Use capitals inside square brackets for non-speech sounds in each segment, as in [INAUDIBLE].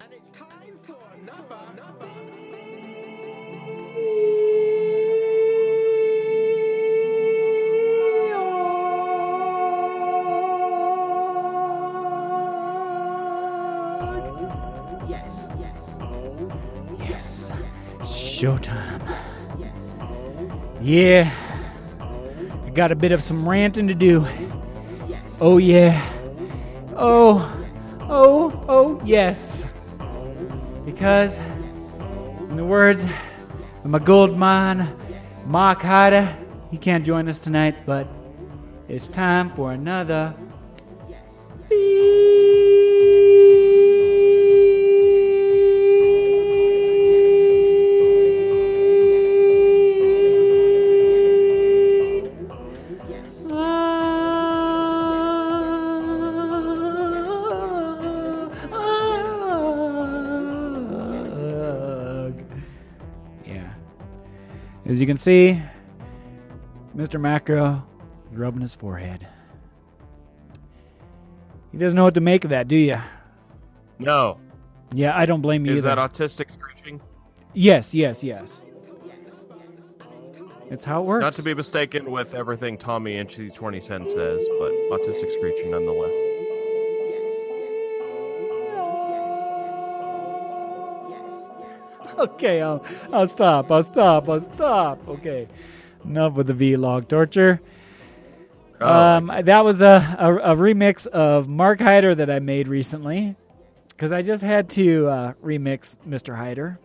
And it's time for another, yes, yes. Oh, Yes. Showtime. Yeah. I got a bit of some ranting to do. Oh, yeah. Oh, yes. Because, in the words of my gold mine, Mark Hyder, he can't join us tonight, but it's time for another. You can see, Mr. Macro is rubbing his forehead. He doesn't know what to make of that, do you? No. Yeah, I don't blame you Is either. that autistic screeching? yes, yes, yes. It's how it works. Not to be mistaken with everything Tommy Inchy 2010 says, but autistic screeching nonetheless. Okay, I'll, I'll stop. I'll stop. I'll stop. Okay. Enough with the vlog torture. Oh, um, that was a, a, a remix of Mark Hyder that I made recently because I just had to uh, remix Mr. Hyder,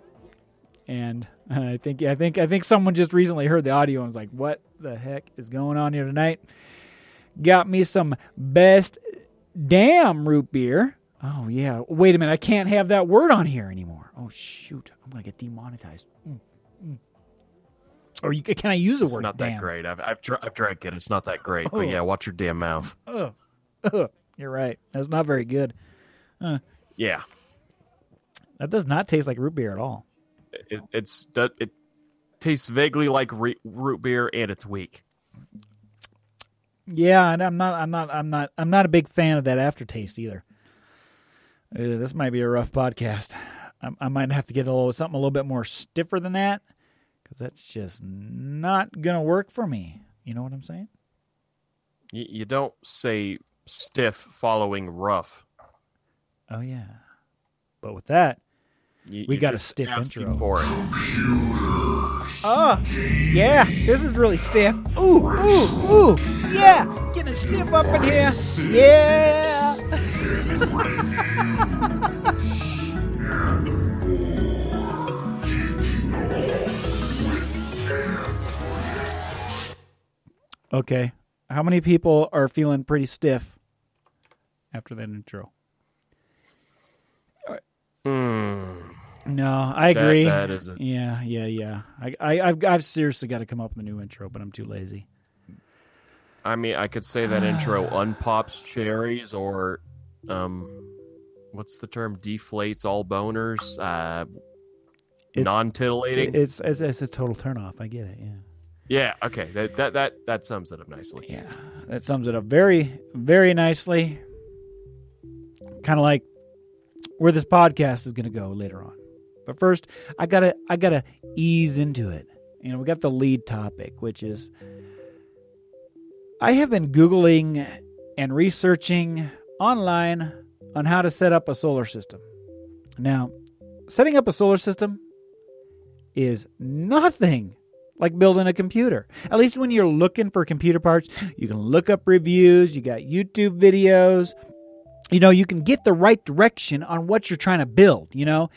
and I think I think I think someone just recently heard the audio and was like, "What the heck is going on here tonight?" Got me some best damn root beer. Oh yeah, wait a minute, I can't have that word on here anymore. Oh shoot, I'm gonna get demonetized. Mm, mm. Or you, can I use the it's word? not damn? that great. I've, I've, dr- I've drank it. It's not that great. Oh. But yeah, watch your damn mouth. [LAUGHS] Ugh. Ugh. You're right. That's not very good. Yeah. That does not taste like root beer at all. It, it's it tastes vaguely like re- root beer and it's weak. Yeah, and I'm not. I'm not. I'm not. I'm not a big fan of that aftertaste either. This might be a rough podcast. I, I might have to get a little something a little bit more stiffer than that because that's just not gonna work for me. You know what I'm saying? You, you don't say stiff following rough. Oh yeah. But with that, You, We got a stiff intro. for it. oh yeah, this is really stiff. Ooh ooh ooh yeah, getting stiff up in here. Yeah. Okay. How many people are feeling pretty stiff after that intro? Mm, No, I agree. that Yeah, yeah, yeah. I, I, I've, I've seriously got to come up with a new intro, but I'm too lazy. I mean, I could say that intro [SIGHS] unpops cherries or, um, what's the term? Deflates all boners. Uh, It's- non-titillating. It's, it's, it's a total turnoff. I get it. Yeah, yeah. Okay. That that that that sums it up nicely. yeah. That sums it up very, very nicely. Kind of like where this podcast is going to go later on. But first, I gotta, I gotta ease into it. You know, we got the lead topic, which is I have been googling and researching online on how to set up a solar system. Now, setting up a solar system is nothing like building a computer. At least when you're looking for computer parts, you can look up reviews, you got YouTube videos. You know, you can get the right direction on what you're trying to build, you know?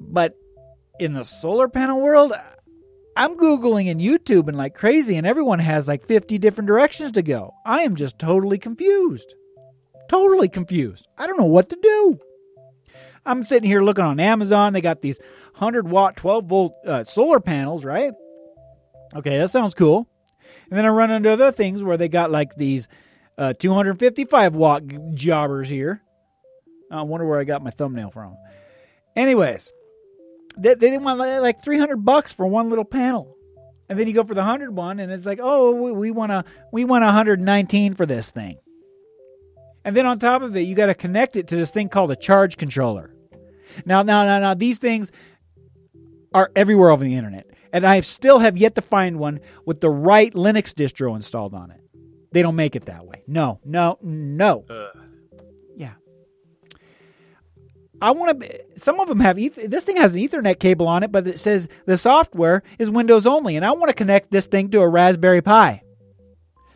But in the solar panel world, I'm Googling and YouTube and like crazy, and everyone has like 50 different directions to go. I am just totally confused. Totally confused. I don't know what to do. I'm sitting here looking on Amazon. They got these 100 watt, 12 volt uh, solar panels, right? Okay, that sounds cool. And then I run into other things where they got like these uh, 255 watt jobbers here. I wonder where I got my thumbnail from. Anyways, they, they want like 300 bucks for one little panel. And then you go for the 100 one and it's like, "Oh, we, we want to we want 119 for this thing." And then on top of it, you got to connect it to this thing called a charge controller. Now, now, now, now, these things are everywhere over the internet, and I still have yet to find one with the right Linux distro installed on it. They don't make it that way. No, no, no. Ugh. I want to. Some of them have. This thing has an Ethernet cable on it, but it says the software is Windows only, and I want to connect this thing to a Raspberry Pi.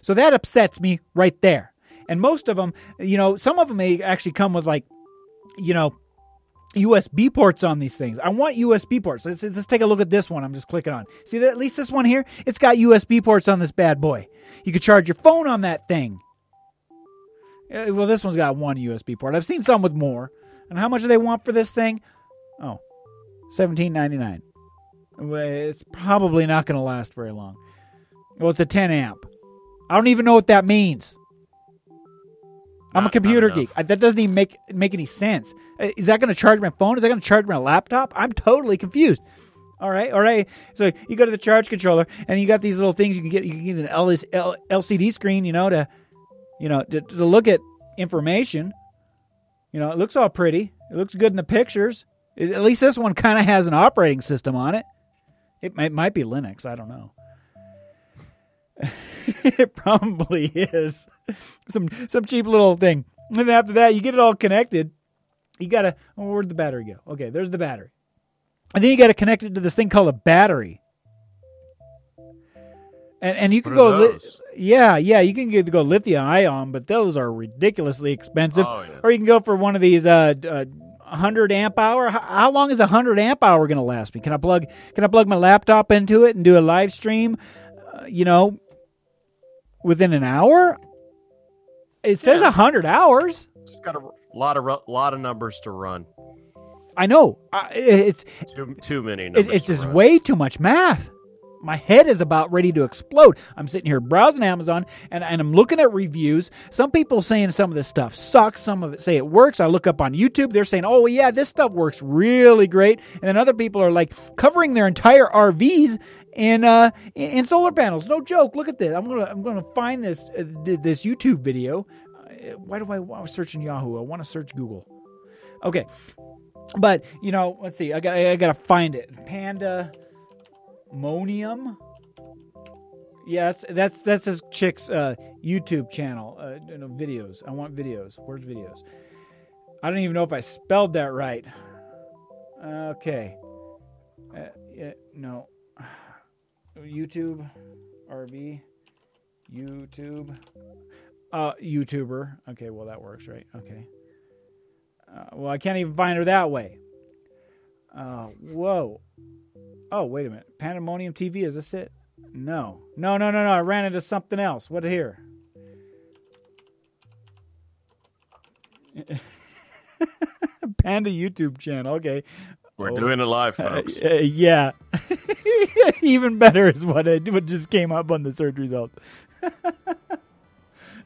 So that upsets me right there. And most of them, you know, some of them may actually come with like, you know, USB ports on these things. I want USB ports. Let's, let's take a look at this one. I'm just clicking on. See that? At least this one here, it's got USB ports on this bad boy. You could charge your phone on that thing. Uh, Well, this one's got one USB port. I've seen some with more. And how much do they want for this thing? Oh, seventeen ninety nine. It's probably not going to last very long. Well, it's a 10 amp. I don't even know what that means. I'm a Not- computer geek. I, that doesn't even make make any sense. Uh, Is that going to charge my phone? Is that going to charge my laptop? I'm totally confused. All right, all right. So you go to the charge controller, and you got these little things you can get. You can get an LCD screen, you know, to you know to, to look at information. You know, it looks all pretty. It looks good in the pictures. It- at least this one kind of has an operating system on it. It might, might be Linux. I don't know. [LAUGHS] it probably is some some cheap little thing. And then after that, you get it all connected. You gotta. Oh, where'd the battery go? Okay, there's the battery. And then you got to connect it to this thing called a battery. And and you can go. li- yeah, yeah, you can go lithium ion, but those are ridiculously expensive. Oh, yeah. Or you can go for one of these uh, uh 100 amp hour. How, how long is a 100 amp hour going to last me? Can I plug can I plug my laptop into it and do a live stream? Uh, you know, within an hour? It says a Yeah. 100 hours. It's got a lot of lot of numbers to run. I know. I, it's Too too many It, it's just run. way too much math. My head is about ready to explode. I'm sitting here browsing Amazon and, and I'm looking at reviews. Some people saying some of this stuff sucks. Some of it say it works. I look up on YouTube. They're saying, oh, yeah, this stuff works really great. And then other people are like covering their entire RVs in uh in, solar panels. No joke. Look at this. I'm gonna I'm gonna find this uh, this YouTube video. Uh, why do I want to search in Yahoo? I want to search Google. Okay, but you know, let's see. I got I got to find it. Panda Monium. Yeah, that's that's that's this chick's uh, YouTube channel. Uh, you know, videos. I want videos. Where's videos? I don't even know if I spelled that right. Okay. Uh, yeah, no. YouTube, RV, YouTube, uh, YouTuber. Okay, well that works, right? Okay. Uh, well, I can't even find her that way. Uh, whoa. Oh, wait a minute. Pandemonium TV, is this it? No. No, no, no, no. I ran into something else. What here? [LAUGHS] Panda YouTube channel. Okay. We're Oh. doing it live, Uh, folks. uh, yeah. [LAUGHS] Even better is what, I, what just came up on the search results. [LAUGHS]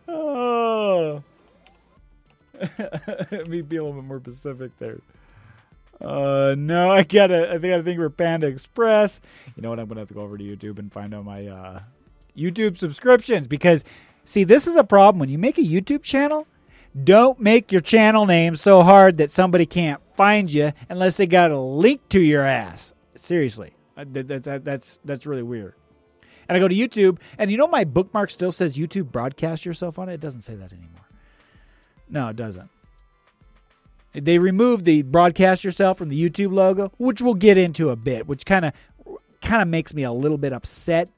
oh. Let me be a little bit more specific there. Uh, no, I gotta. I think I think we're Panda Express. You know what? I'm gonna have to go over to YouTube and find out my uh, YouTube subscriptions because, see, this is a problem when you make a YouTube channel. Don't make your channel name so hard that somebody can't find you unless they got a link to your ass. Seriously, Uh, that, that, that, that's that's really weird. And I go to YouTube, and you know my bookmark still says YouTube broadcast yourself on it. It doesn't say that anymore. No, it doesn't. They removed the broadcast yourself from the YouTube logo, which we'll get into a bit, which kind of kind of makes me a little bit upset.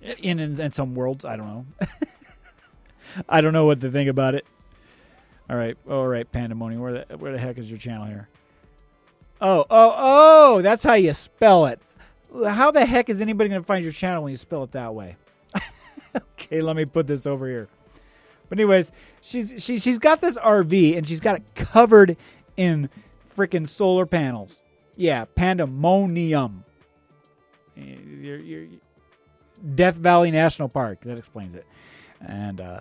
In, in in some worlds, I don't know. [LAUGHS] I don't know what to think about it. All right, all right, Pandemonium. Where the where the heck is your channel here? Oh, oh, oh! That's how you spell it. How the heck is anybody going to find your channel when you spell it that way? [LAUGHS] okay, let me put this over here. But anyways, she's she she's got this RV and she's got it covered in freaking solar panels. Yeah, pandemonium. You're, you're, Death Valley National Park. That explains it. And uh,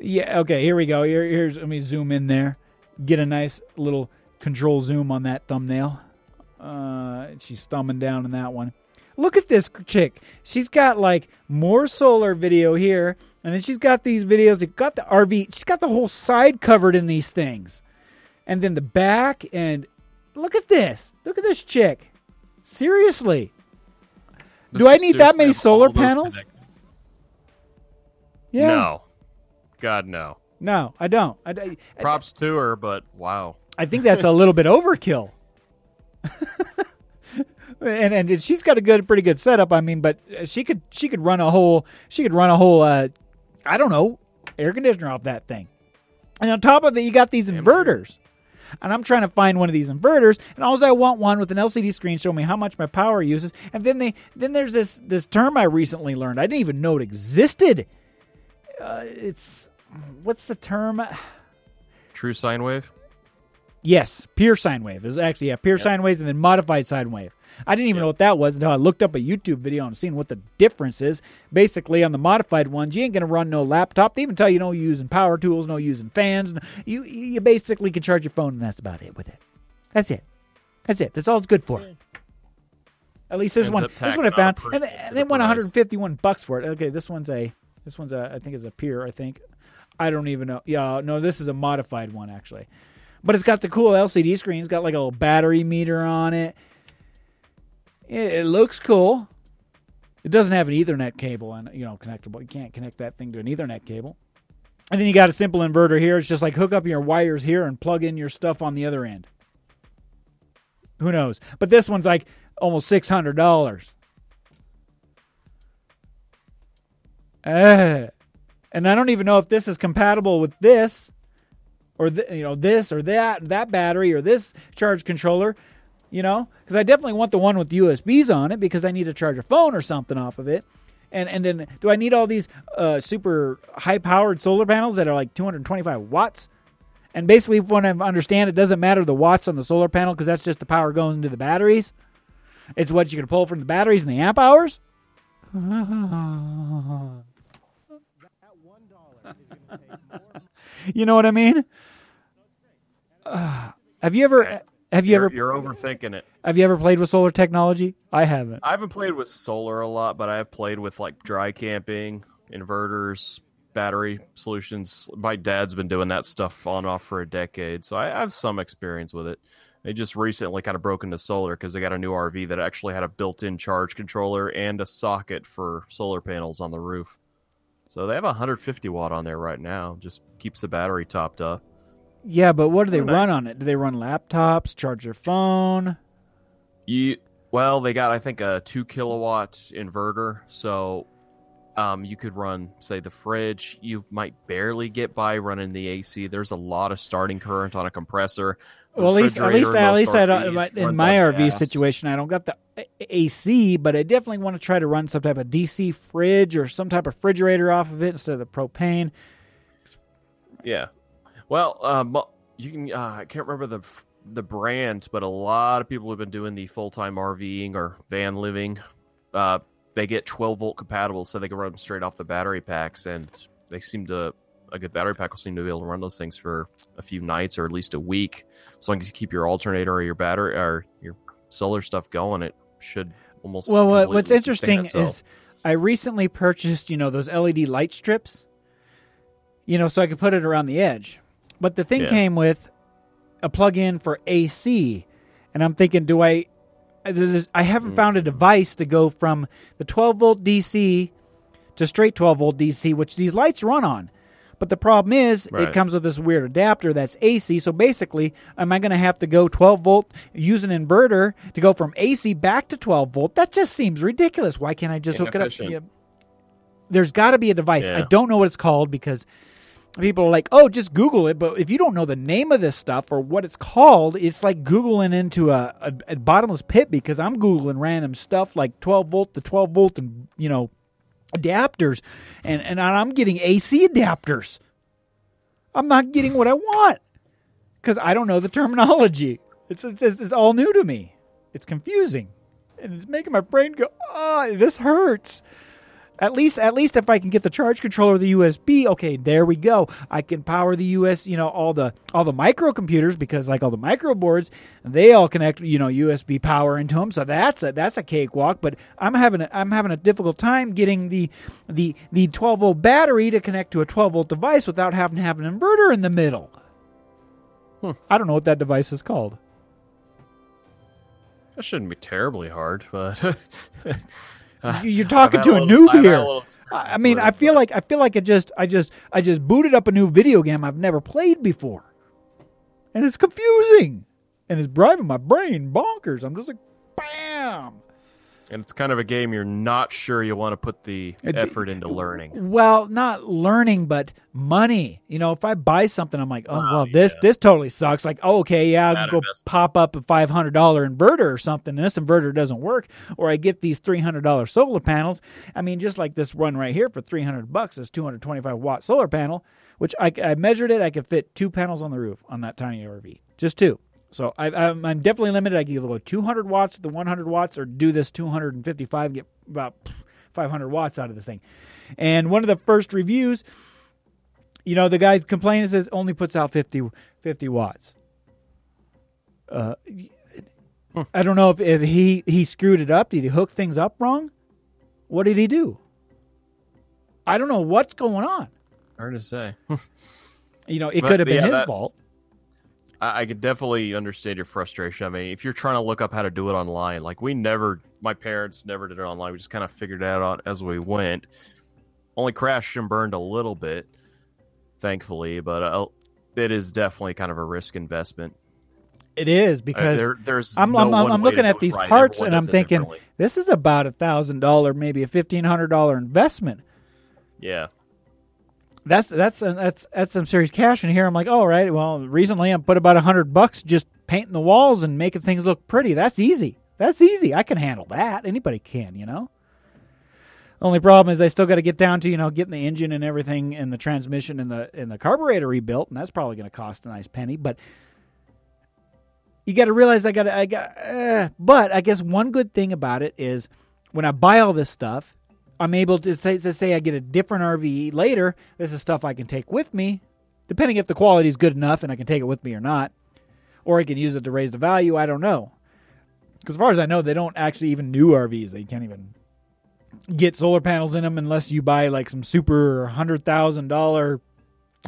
yeah, okay, here we go. Here, here's let me zoom in there. Get a nice little control zoom on that thumbnail. Uh, she's thumbing down in that one. Look at this chick. She's got like more solar video here, And then she's got these videos. It got the RV. She's got the whole side covered in these things, and then the back. And look at this. Look at this chick. Seriously, Does Do I need that many solar panels? connected? yeah. No. God no. no, I don't. I, I, Props to her, but wow. I think that's a little bit [LAUGHS] overkill. [LAUGHS] and and she's got a good, pretty good setup. I mean, but she could she could run a whole she could run a whole uh, I don't know air conditioner off that thing. And on top of it, you got these Damn inverters. And I'm trying to find one of these inverters, and all I want one with an LCD screen showing me how much my power uses. And then they then there's this this term I recently learned. I didn't even know it existed. Uh, it's what's the term? True sine wave? Yes, pure sine wave is actually yeah, pure sine waves and then modified sine wave. I didn't even know what that was until I looked up a YouTube video and seen what the difference is. Basically, on the modified ones, you ain't gonna run no laptop. They even tell you no using power tools, no using fans. You you basically can charge your phone, and that's about it with it. That's it. That's it. That's all it's good for. Hmm. At least this Ends one. This one I found, and good they, for and they the won price. 151 bucks for it. Okay, this one's a this one's a I think is a pure. I think I don't even know. Yeah, no, this is a modified one actually. But it's got the cool LCD screen. It's got like a little battery meter on it. It, it looks cool. It doesn't have an Ethernet cable and you know connectable. You can't connect that thing to an Ethernet cable. And then you got a simple inverter here. It's just like hook up your wires here and plug in your stuff on the other end. Who knows? But this one's like almost six hundred dollars. Uh, and I don't even know if this is compatible with this, or th- you know this or that that battery or this charge controller. You know, because I definitely want the one with USBs on it because I need to charge a phone or something off of it. And and then do I need all these uh, super high powered solar panels that are like 225 watts? And basically, what I understand, it doesn't matter the watts on the solar panel because that's just the power going into the batteries. It's what you can pull from the batteries and the amp hours. [LAUGHS] you know what I mean? Uh, [SIGHS] have you ever have you You're, ever you're overthinking it. have you ever played with solar technology? I haven't. I haven't played with solar a lot, but I have played with like dry camping, inverters, battery solutions. My dad's been doing that stuff on and off for a decade, so I have some experience with it. They just recently kind of broke into solar because they got a new RV that actually had a built-in charge controller and a socket for solar panels on the roof. So they have 150 watt on there right now. Just keeps the battery topped up. Yeah, but what do they Oh, run nice. on it? Do they run laptops, charge their phone? You well, they got I think a two kilowatt inverter, so um, you could run say the fridge. You might barely get by running the AC. There's a lot of starting current on a compressor. Well, at least, at least, at least I don't, RVs in my RV gas. situation, I don't got the AC, but I definitely want to try to run some type of DC fridge or some type of refrigerator off of it instead of the propane. Yeah. Well, um, you can. Uh, I can't remember the the brand, but a lot of people have been doing the full time RVing or van living. Uh, they get 12 volt compatible, so they can run them straight off the battery packs, and they seem to. A good battery pack will seem to be able to run those things for a few nights or at least a week. As long as you keep your alternator or your battery or your solar stuff going, it should almost. Well, what's interesting itself. is I recently purchased, you know, those LED light strips, you know, so I could put it around the edge. But the thing Yeah. came with a plug-in for AC, and I'm thinking, do I? I haven't found a mm-hmm. device to go from the 12 volt DC to straight 12 volt DC, which these lights run on. But the problem is, it comes with this weird adapter that's AC. So basically, am I going to have to go 12 volt, use an inverter to go from AC back to 12 volt? That just seems ridiculous. Why can't I just hook it up? There's got to be a device. I don't know what it's called because people are like, oh, just Google it. But if you don't know the name of this stuff or what it's called, it's like Googling into a, a, a bottomless pit because I'm Googling random stuff like 12 volt to 12 volt and, you know, adapters. And, and I'm getting AC adapters. I'm not getting what I want because I don't know the terminology. It's, it's, it's, it's all new to me. It's confusing. And it's making my brain go, oh, this hurts. At least, at least if I can get the charge controller the USB, okay, there we go. I can power the US, you know, all the all the microcomputers because like all the micro boards, they all connect, you know, USB power into them. So that's a that's a cakewalk. But I'm having a, I'm having a difficult time getting the the the 12 volt battery to connect to a 12 volt device without having to have an inverter in the middle. I don't know what that device is called. That shouldn't be terribly hard, but [LAUGHS] Uh, you're talking to a little- noob I've had a here. I mean, I feel like I feel like I just I just I just booted up a new video game I've never played before, and it's confusing, and it's driving my brain bonkers. I'm just like, bam. And it's kind of a game you're not sure you want to put the effort into learning. Well, not learning, but money. You know, if I buy something, I'm like, oh Wow, well, this yeah. this totally sucks. Like, oh, okay, yeah, I'll go pop up a five hundred dollar inverter or something, and this inverter doesn't work, or I get these three hundred dollar solar panels. I mean, just like this one right here for three hundred bucks, this two hundred twenty five watt solar panel, which I, I measured it, I could fit two panels on the roof on that tiny RV, just two. So I, I'm, I'm definitely limited. I can either go 200 watts to the 100 watts, or do this 255, get about 500 watts out of this thing. And one of the first reviews, you know, the guy's complaining says only puts out 50, 50 watts. Uh, I don't know if, if he, he screwed it up. Did he hook things up wrong? What did he do? I don't know what's going on. Hard to say. [LAUGHS] You know, it But, could have been yeah, his that- fault. I, I could definitely understand your frustration. I mean, if you're trying to look up how to do it online, like we never, my parents never did it online. We just kind of figured it out as we went. Only crashed and burned a little bit, thankfully, but uh, it is definitely kind of a risk investment. It is Uh, because there, there's I'm, no I'm, I'm, I'm looking at these right. parts Everyone and I'm thinking this is about a thousand dollar, maybe a fifteen hundred dollar investment. yeah, That's that's that's that's some serious cash in here. I'm like, oh right, well, recently I put about a hundred bucks just painting the walls and making things look pretty. That's easy. That's easy. I can handle that. Anybody can, you know. Only problem is I still got to get down to you know getting the engine and everything and the transmission and the and the carburetor rebuilt, and that's probably going to cost a nice penny. But you got to realize I got I got. Uh, but I guess one good thing about it is when I buy all this stuff, I'm able to say to say I get a different RV later. This is stuff I can take with me, depending if the quality is good enough and I can take it with me or not, or I can use it to raise the value. I don't know. Because as far as I know, they don't actually even new RVs. They can't even get solar panels in them unless you buy like some super hundred thousand dollar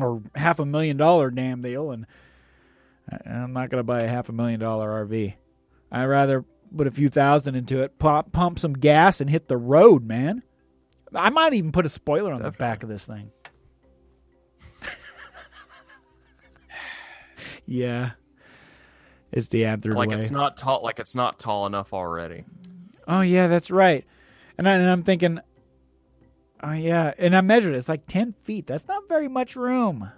or half a million dollar damn deal. And I'm not gonna buy a half a million dollar RV. I'd rather put a few thousand into it, pop, pump some gas, and hit the road, man. I might even put a spoiler on the back of this thing. [LAUGHS] yeah, it's the answer like way. it's not tall. Like it's not tall enough already. Oh yeah, that's right. And, I, and I'm thinking, oh yeah, and I measured it. It's like ten feet. That's not very much room,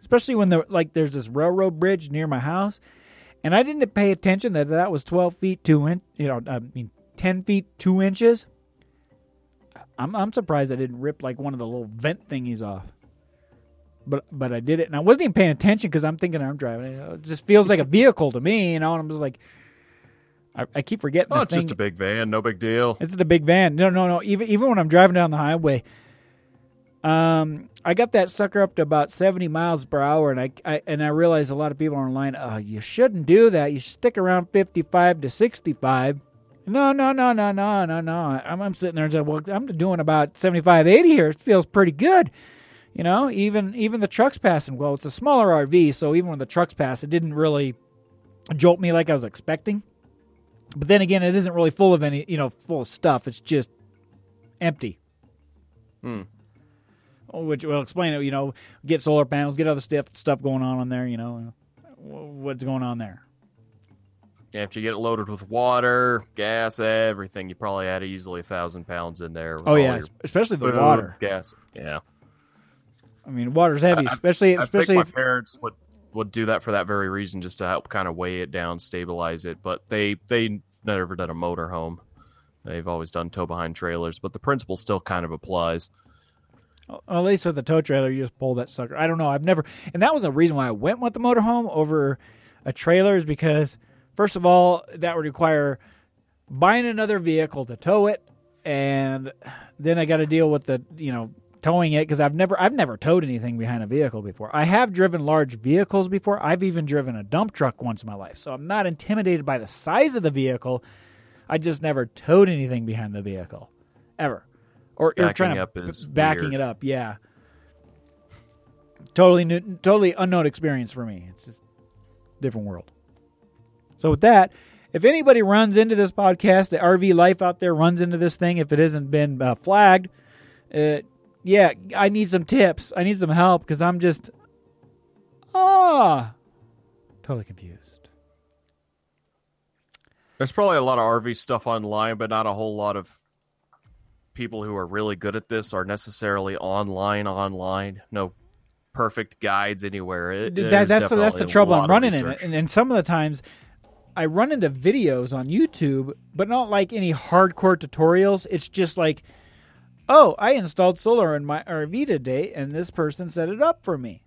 especially when the like there's this railroad bridge near my house, and I didn't pay attention that that was twelve feet two inch. You know, I mean ten feet two inches. I'm I'm surprised I didn't rip like one of the little vent thingies off. But but I did it, and I wasn't even paying attention because I'm thinking I'm driving. It just feels like a [LAUGHS] vehicle to me, you know. And I'm just like, I, I keep forgetting. Oh, it's just a big van, no big deal. it's the big van. No, no, no. Even even when I'm driving down the highway, um, I got that sucker up to about 70 miles per hour, and I, I and I realize a lot of people are online. Oh, you shouldn't do that. You stick around 55 to 65. No, no, no, no, no, no, no. I'm, I'm sitting there and saying, well, I'm doing about 75, 80 here. It feels pretty good. You know, even even the trucks passing. Well, it's a smaller RV, so even when the trucks pass, it didn't really jolt me like I was expecting. But then again, it isn't really full of any, you know, full of stuff. It's just empty. Hmm. Which will explain it. You know, get solar panels, get other stuff stuff going on on there. You know, what's going on there? If you get it loaded with water, gas, everything, you probably add easily a thousand pounds in there. Oh yeah, especially the food, water. gas. Yeah, I mean, water's heavy, I- especially I especially think if, my parents would would do that for that very reason, just to help kind of weigh it down, stabilize it. But they they never done a motor home. They've always done tow behind trailers, but the principle still kind of applies. Well, at least with the tow trailer, you just pull that sucker. I don't know. I've never, and that was a reason why I went with the motorhome over a trailer is because, first of all, that would require buying another vehicle to tow it, and then I got to deal with the you know towing it because I've never I've never towed anything behind a vehicle before. I have driven large vehicles before. I've even driven a dump truck once in my life, so I'm not intimidated by the size of the vehicle. I just never towed anything behind the vehicle, ever, or, Backing trying to up b- backing weird. it up. Yeah, totally new, totally unknown experience for me. It's just different world. So with that, if anybody runs into this podcast, the RV life out there runs into this thing, if it hasn't been uh, flagged, uh, yeah, I need some tips. I need some help because I'm just ah totally confused. There's probably a lot of RV stuff online, but not a whole lot of people who are really good at this are necessarily online. Online, no perfect guides anywhere. It, That- that's that's the trouble I'm running in, and, and some of the times I run into videos on YouTube, but not like any hardcore tutorials. It's just like, oh, I installed solar in my RV today, and this person set it up for me.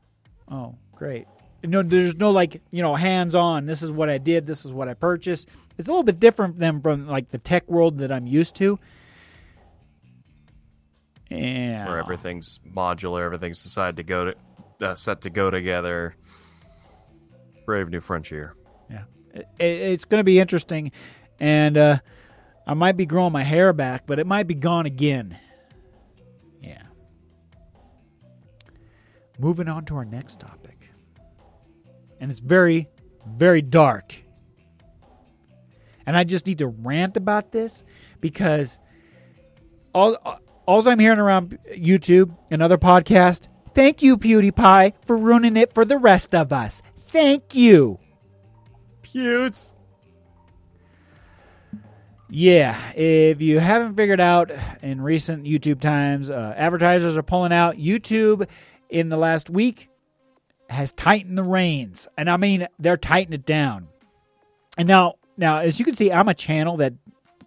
Oh, great. No, there's no like you know hands on. This is what I did. This is what I purchased. It's a little bit different than from like the tech world that I'm used to. Yeah, where everything's modular, everything's decided to go to uh, set to go together. Brave new frontier. It's going to be interesting, and uh, I might be growing my hair back, but it might be gone again. Yeah. Moving on to our next topic, and it's very, very dark. And I just need to rant about this because all all I'm hearing around YouTube and other podcasts. Thank you, PewDiePie, for ruining it for the rest of us. Thank you. Pewds. Yeah, if you haven't figured out in recent YouTube times, uh, advertisers are pulling out. YouTube in the last week has tightened the reins, and I mean they're tightening it down. And now, now as you can see, I'm a channel that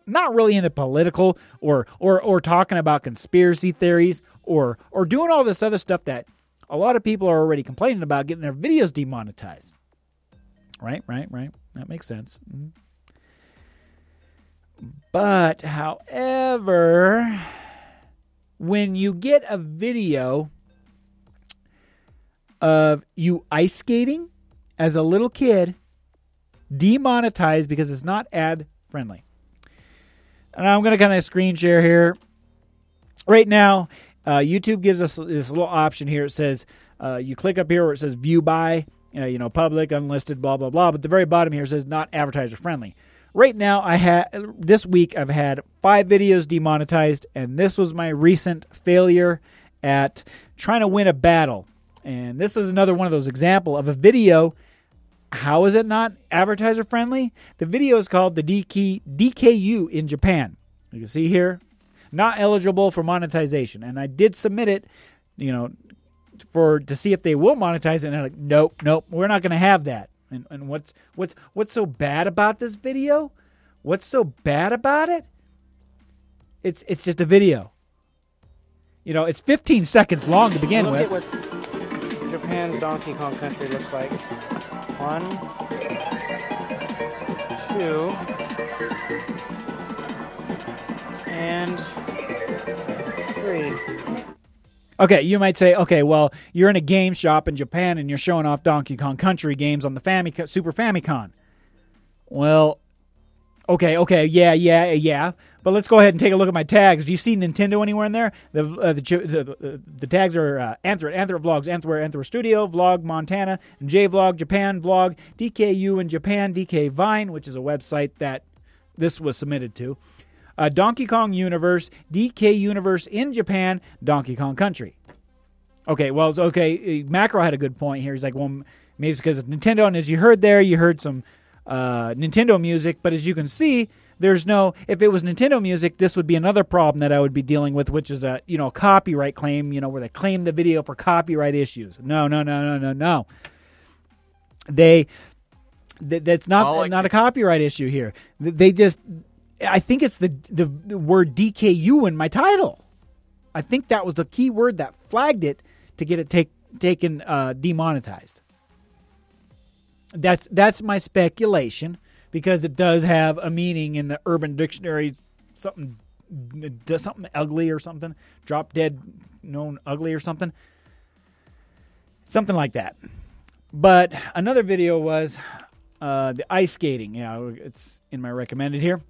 not really into political or or or talking about conspiracy theories or or doing all this other stuff that a lot of people are already complaining about getting their videos demonetized. Right, right, right. That makes sense. Mhm. But, however, when you get a video of you ice skating as a little kid, demonetized because it's not ad friendly. And I'm going to kind of screen share here. Right now, uh, YouTube gives us this little option here. It says uh, you click up here where it says view by, uh, you know, public, unlisted, blah blah blah. But the very bottom here says not advertiser friendly. Right now, I had this week I've had five videos demonetized, and this was my recent failure at trying to win a battle. And this is another one of those example of a video. How is it not advertiser friendly? The video is called the DK, DKU in Japan. You can see here, not eligible for monetization. And I did submit it, you know, for to see if they will monetize it. And they're like, nope, nope, we're not going to have that. And, and what's what's what's so bad about this video? What's so bad about it? It's it's just a video. You know, it's 15 seconds long to begin Look with. at what Japan's Donkey Kong Country looks like. One, two, and three. Okay, you might say, okay, well, you're in a game shop in Japan and you're showing off Donkey Kong Country games on the Famico- Super Famicom. Well, okay, okay, yeah, yeah, yeah. But let's go ahead and take a look at my tags. Do you see Nintendo anywhere in there? The uh, the, the, the the tags are uh, Anthra, Anthra Vlogs, Anthra, Anthra Studio, Vlog Montana, J Vlog Japan Vlog, DKU in Japan, DK Vine, which is a website that this was submitted to. Uh, Donkey Kong Universe, DK Universe in Japan, Donkey Kong Country. Okay, well, it's okay. uh, Macro had a good point here. He's like, well, maybe it's because it's Nintendo, and as you heard there, you heard some uh, Nintendo music, but as you can see, there's no. If it was Nintendo music, this would be another problem that I would be dealing with, which is a you know copyright claim. You know where they claim the video for copyright issues. No, no, no, no, no, no. They th- that's not not a copyright issue here. They just, I think it's the, the the word DKU in my title. I think that was the key word that flagged it to get it take taken uh, demonetized. That's that's my speculation because it does have a meaning in the Urban Dictionary, something does something ugly or something. Drop dead known ugly or something. Something like that. But another video was uh, the ice skating. Yeah, it's in my recommended here.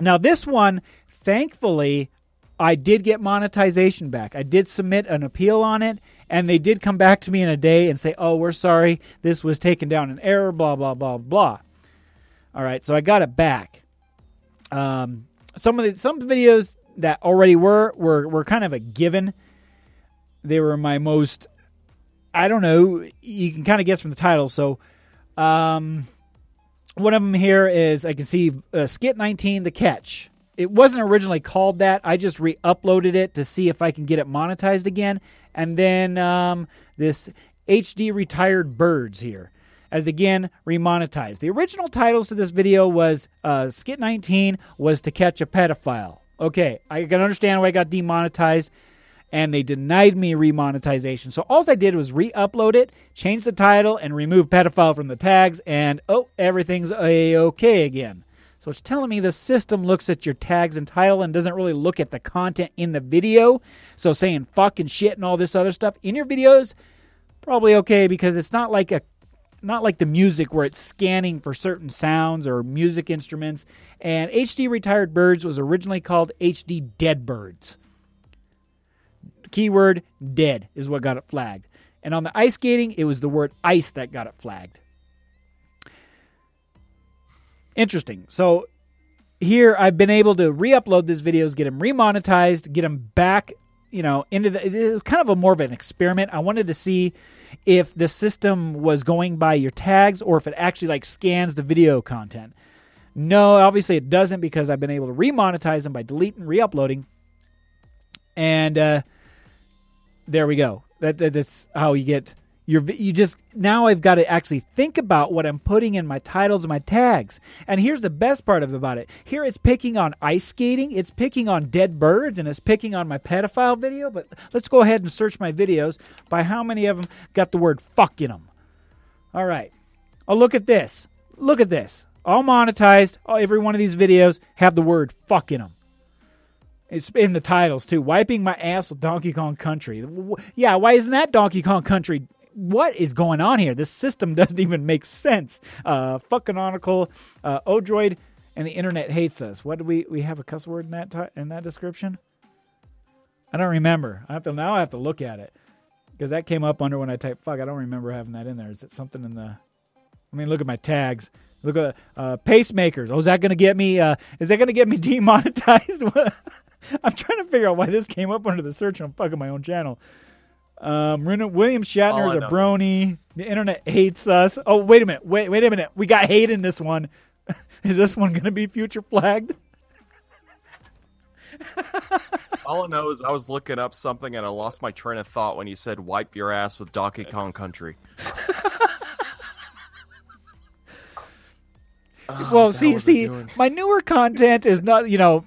Now, this one, thankfully, I did get monetization back. I did submit an appeal on it, and they did come back to me in a day and say, oh, we're sorry. This was taken down in error, blah, blah, blah, blah. All right, so I got it back. Um, some of the some videos that already were were were kind of a given. They were my most I don't know, you can kind of guess from the title. So um one of them here is I can see uh, Skit 19 The Catch. It wasn't originally called that. I just re-uploaded it to see if I can get it monetized again. And then um, this HD Retired Birds here as again remonetized. The original titles to this video was uh, Skit 19 was to catch a pedophile. Okay, I can understand why I got demonetized, and they denied me remonetization. So all I did was re-upload it, change the title, and remove pedophile from the tags, and oh, everything's a okay again. So it's telling me the system looks at your tags and title and doesn't really look at the content in the video. So saying fuck and shit and all this other stuff in your videos, probably okay because it's not like a not like the music where it's scanning for certain sounds or music instruments. And HD Retired Birds was originally called HD Dead Birds. Keyword dead is what got it flagged. And on the ice skating, it was the word ice that got it flagged. Interesting. So here I've been able to re-upload these videos, get them remonetized, get them back, you know, into the it was kind of a more of an experiment. I wanted to see if the system was going by your tags or if it actually like scans the video content. No, obviously it doesn't because I've been able to remonetize them by deleting, re-uploading, and uh, there we go. That, that, that's how you get your. You just now I've got to actually think about what I'm putting in my titles and my tags. And here's the best part of about it. Here it's picking on ice skating, it's picking on dead birds, and it's picking on my pedophile video. But let's go ahead and search my videos by how many of them got the word "fuck" in them. All right. Oh, look at this. Look at this. All monetized. Oh, every one of these videos have the word "fuck" in them. It's in the titles too. Wiping my ass with Donkey Kong Country. Yeah, why isn't that Donkey Kong Country? What is going on here? This system [LAUGHS] doesn't even make sense. Uh, fuck canonical, uh, Odroid, and the internet hates us. What do we we have a cuss word in that ti- in that description? I don't remember. I have to now. I have to look at it because that came up under when I typed fuck. I don't remember having that in there. Is it something in the? I mean, look at my tags. Look at uh, pacemakers. Oh, is that going to get me? Uh, is that going to get me [LAUGHS] demonetized? [LAUGHS] [LAUGHS] I'm trying to figure out why this came up under the search on fucking my own channel. Um, William Shatner is a brony. The internet hates us. Oh, wait a minute. Wait, wait a minute. We got hate in this one. [LAUGHS] Is this one going to be future flagged? [LAUGHS] All I know is I was looking up something and I lost my train of thought when you said "wipe your ass with Donkey Kong Country." Oh, well, what see, hell was I see, my newer content is not, you know,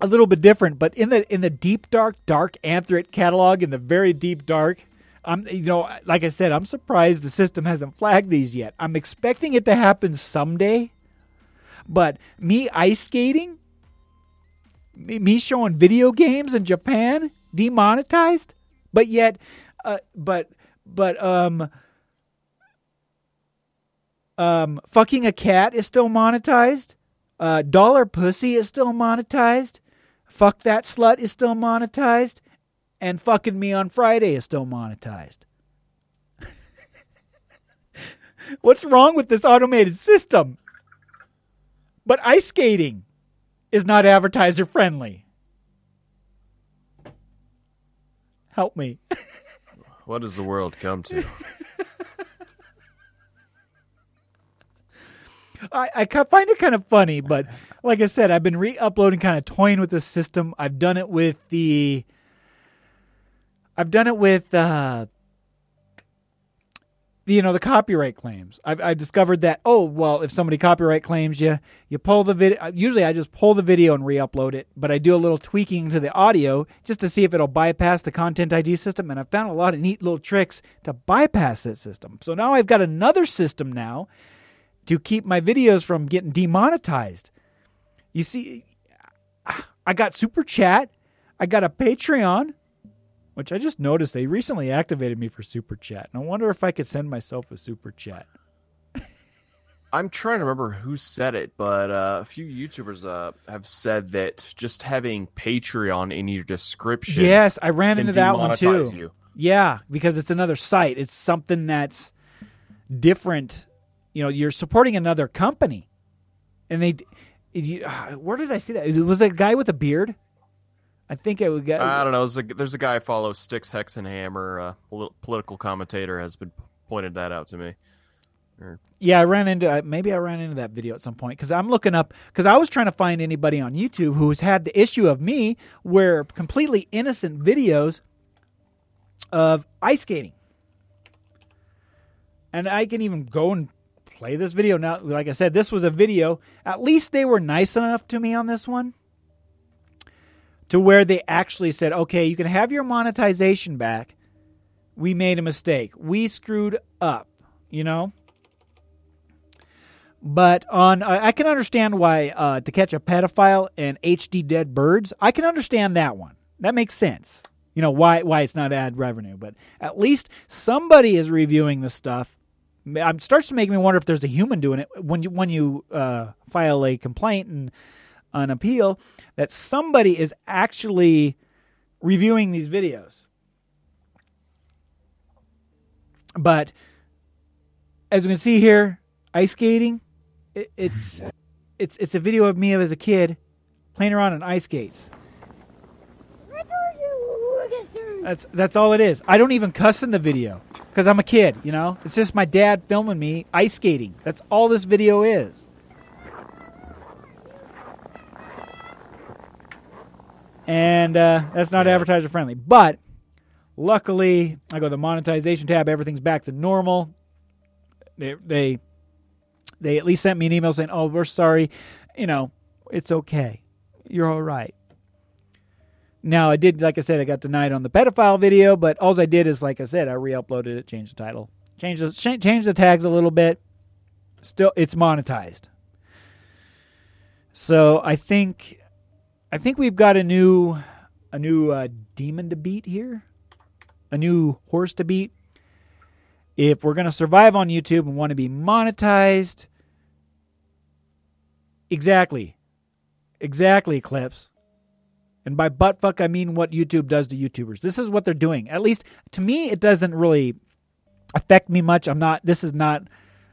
a little bit different, but in the in the deep dark dark anthrate catalog, in the very deep dark, I'm, you know, like I said, I'm surprised the system hasn't flagged these yet. I'm expecting it to happen someday, but me ice skating, me showing video games in Japan demonetized, but yet, uh, but but um. Um, fucking a cat is still monetized. Uh, dollar pussy is still monetized. Fuck that slut is still monetized. And fucking me on Friday is still monetized. [LAUGHS] What's wrong with this automated system? But ice skating is not advertiser friendly. Help me. What does the world come to? [LAUGHS] I, I find it kind of funny, but like I said, I've been re-uploading, kind of toying with the system. I've done it with the, I've done it with, uh, the, you know, the copyright claims. I've, I've discovered that oh well, if somebody copyright claims you, you pull the video. Usually, I just pull the video and re-upload it, but I do a little tweaking to the audio just to see if it'll bypass the Content ID system. And I've found a lot of neat little tricks to bypass that system. So now I've got another system now to keep my videos from getting demonetized. You see, I got Super Chat. I got a Patreon, which I just noticed they recently activated me for Super Chat. And I wonder if I could send myself a Super Chat. [LAUGHS] I'm trying to remember who said it, but uh, a few YouTubers uh, have said that just having Patreon in your description Yes, I ran into that one too. you. Yeah, because it's another site. It's something that's different. You know, you're supporting another company, and they. You, uh, where did I see that? Was it a guy with a beard? I think it would get. I don't know. There's a, there's a guy I follow, Styx Hexenhammer, uh, poli- political commentator, has been pointed that out to me. Yeah, I ran into uh, maybe I ran into that video at some point because I'm looking up because I was trying to find anybody on YouTube who's had the issue of me where completely innocent videos of ice skating, and I can even go and play this video now. Like I said, this was a video. At least they were nice enough to me on this one to where they actually said, "Okay, you can have your monetization back. We made a mistake. We screwed up." You know. But on, I can understand why uh, to catch a pedophile and HD dead birds. I can understand that one. That makes sense. You know why why it's not ad revenue, but at least somebody is reviewing the stuff. It starts to make me wonder if there's a human doing it when you when you uh, file a complaint and an appeal that somebody is actually reviewing these videos. But as we can see here, ice skating, it, it's it's it's a video of me as a kid playing around on ice skates. That's that's all it is. I don't even cuss in the video because I'm a kid. You know, it's just my dad filming me ice skating. That's all this video is. And uh, that's not advertiser friendly. But luckily, I go to the monetization tab. Everything's back to normal. They they they at least sent me an email saying, "Oh, we're sorry. You know, it's okay. You're all right." Now I did, like I said, I got denied on the pedophile video, but all I did is, like I said, I re-uploaded it, changed the title, changed the cha- changed the tags a little bit. Still, it's monetized. So I think, I think we've got a new, a new uh, demon to beat here, a new horse to beat. If we're gonna survive on YouTube and want to be monetized, exactly, exactly, clips. And by buttfuck, I mean what YouTube does to YouTubers. This is what they're doing. At least to me, it doesn't really affect me much. I'm not, this is not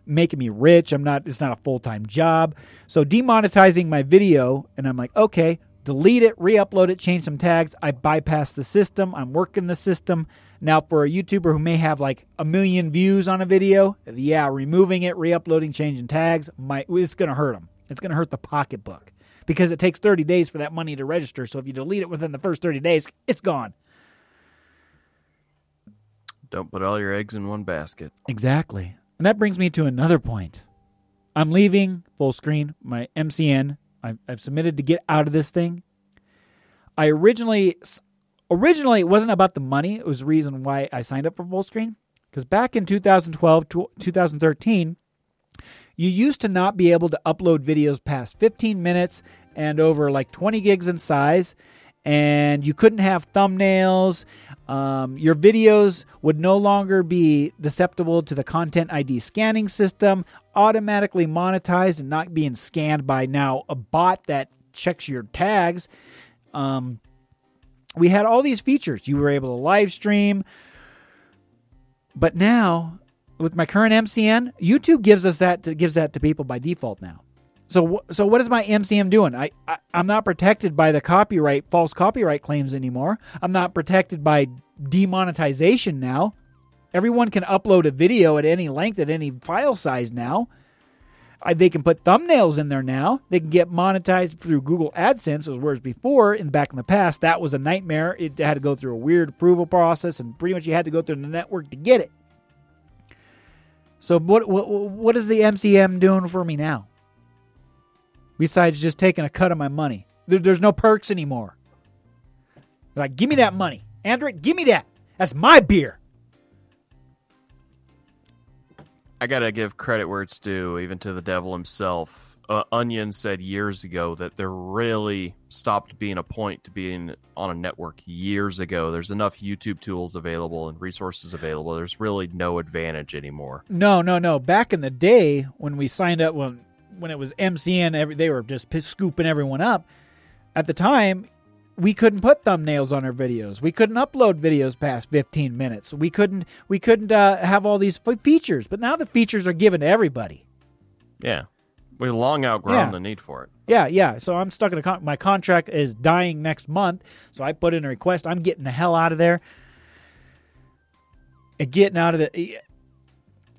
making me rich. I'm not, it's not a full time job. So demonetizing my video, and I'm like, okay, delete it, re upload it, change some tags. I bypass the system. I'm working the system. Now, for a YouTuber who may have like a million views on a video, yeah, removing it, re uploading, changing tags, might, it's going to hurt them. It's going to hurt the pocketbook because it takes 30 days for that money to register. So if you delete it within the first 30 days, it's gone. Don't put all your eggs in one basket. Exactly. And that brings me to another point. I'm leaving Fullscreen, my MCN. I've, I've submitted to get out of this thing. I originally, originally it wasn't about the money. It was the reason why I signed up for Fullscreen. Because back in 2012, to 2013, you used to not be able to upload videos past 15 minutes and over like 20 gigs in size and you couldn't have thumbnails. Um, your videos would no longer be susceptible to the content id scanning system automatically monetized and not being scanned by now a bot that checks your tags. Um, we had all these features. You were able to live stream. But now with my current MCN, YouTube gives us that to, gives that to people by default now. So so what is my MCN doing? I, I I'm not protected by the copyright false copyright claims anymore. I'm not protected by demonetization now. Everyone can upload a video at any length at any file size now. I, they can put thumbnails in there now. They can get monetized through Google AdSense, as whereas before, in back in the past, that was a nightmare. It had to go through a weird approval process, and pretty much you had to go through the network to get it. So what what what is the MCN doing for me now? Besides just taking a cut of my money, there, there's no perks anymore. They're like, give me that money, Andrew. Give me that. That's my beer. I gotta give credit where it's due, even to the devil himself. Uh, Onion said years ago that there really stopped being a point to being on a network years ago. There's enough YouTube tools available and resources available. There's really no advantage anymore. No, no, no. Back in the day when we signed up, when when it was MCN, every, they were just piss- scooping everyone up. At the time, we couldn't put thumbnails on our videos. We couldn't upload videos past 15 minutes. We couldn't we couldn't uh, have all these f- features. But now the features are given to everybody. Yeah, we long outgrown Yeah. the need for it. Yeah, yeah. So I'm stuck in a con- my contract is dying next month. So I put in a request. I'm getting the hell out of there. And getting out of the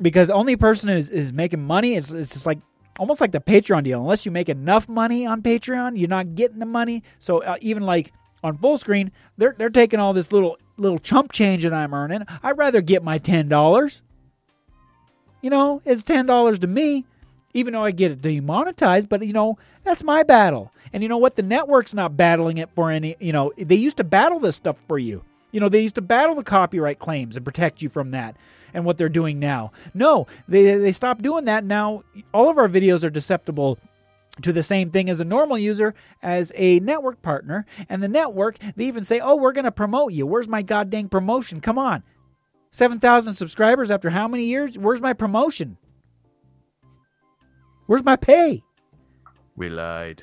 because the only person is is making money. is it's just like almost like the Patreon deal. Unless you make enough money on Patreon, you're not getting the money. So uh, even like on Fullscreen, they're they're taking all this little little chump change that I'm earning. I'd rather get my ten dollars. You know, it's ten dollars to me even though I get it demonetized, but you know, that's my battle. And you know what? The network's not battling it for any, you know, they used to battle this stuff for you. You know, they used to battle the copyright claims and protect you from that and what they're doing now. No, they they stopped doing that. Now all of our videos are susceptible to the same thing as a normal user as a network partner. And the network, they even say, "Oh, we're going to promote you. Where's my goddamn promotion? Come on." 7,000 subscribers after how many years? Where's my promotion? Where's my pay? We lied.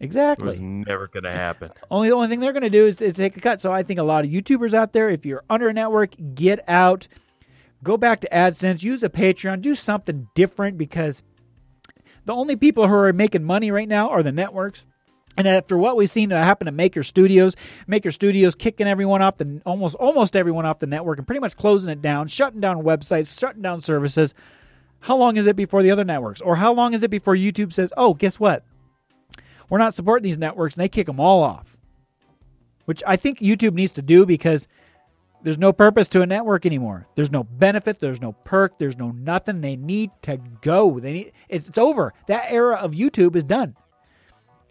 Exactly. It was never going to happen. Only the only thing they're going to do is, is take a cut. So I think a lot of YouTubers out there, if you're under a network, get out, go back to AdSense, use a Patreon, do something different because the only people who are making money right now are the networks. And after what we've seen happen to Maker Studios, Maker Studios kicking everyone off the almost almost everyone off the network and pretty much closing it down, shutting down websites, shutting down services. How long is it before the other networks, or how long is it before YouTube says, "Oh, guess what? We're not supporting these networks," and they kick them all off? Which I think YouTube needs to do because there's no purpose to a network anymore. There's no benefit. There's no perk. There's no nothing. They need to go. They need. It's, it's over. That era of YouTube is done.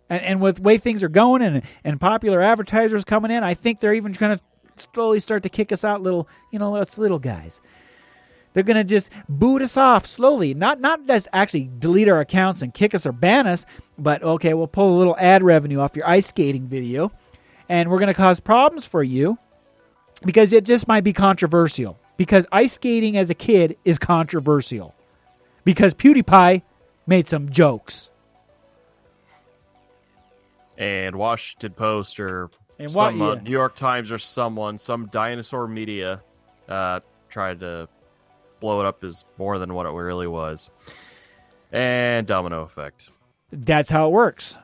And, and with the way things are going and and popular advertisers coming in, I think they're even going to slowly start to kick us out, little you know, us little guys. They're going to just boot us off slowly. Not not just actually delete our accounts and kick us or ban us, but okay, we'll pull a little ad revenue off your ice skating video, and we're going to cause problems for you because it just might be controversial. Because ice skating as a kid is controversial. Because PewDiePie made some jokes. And Washington Post or And what- some uh. New York Times or someone, some dinosaur media, uh, tried to blow it up is more than what it really was. And domino effect. that's how it works.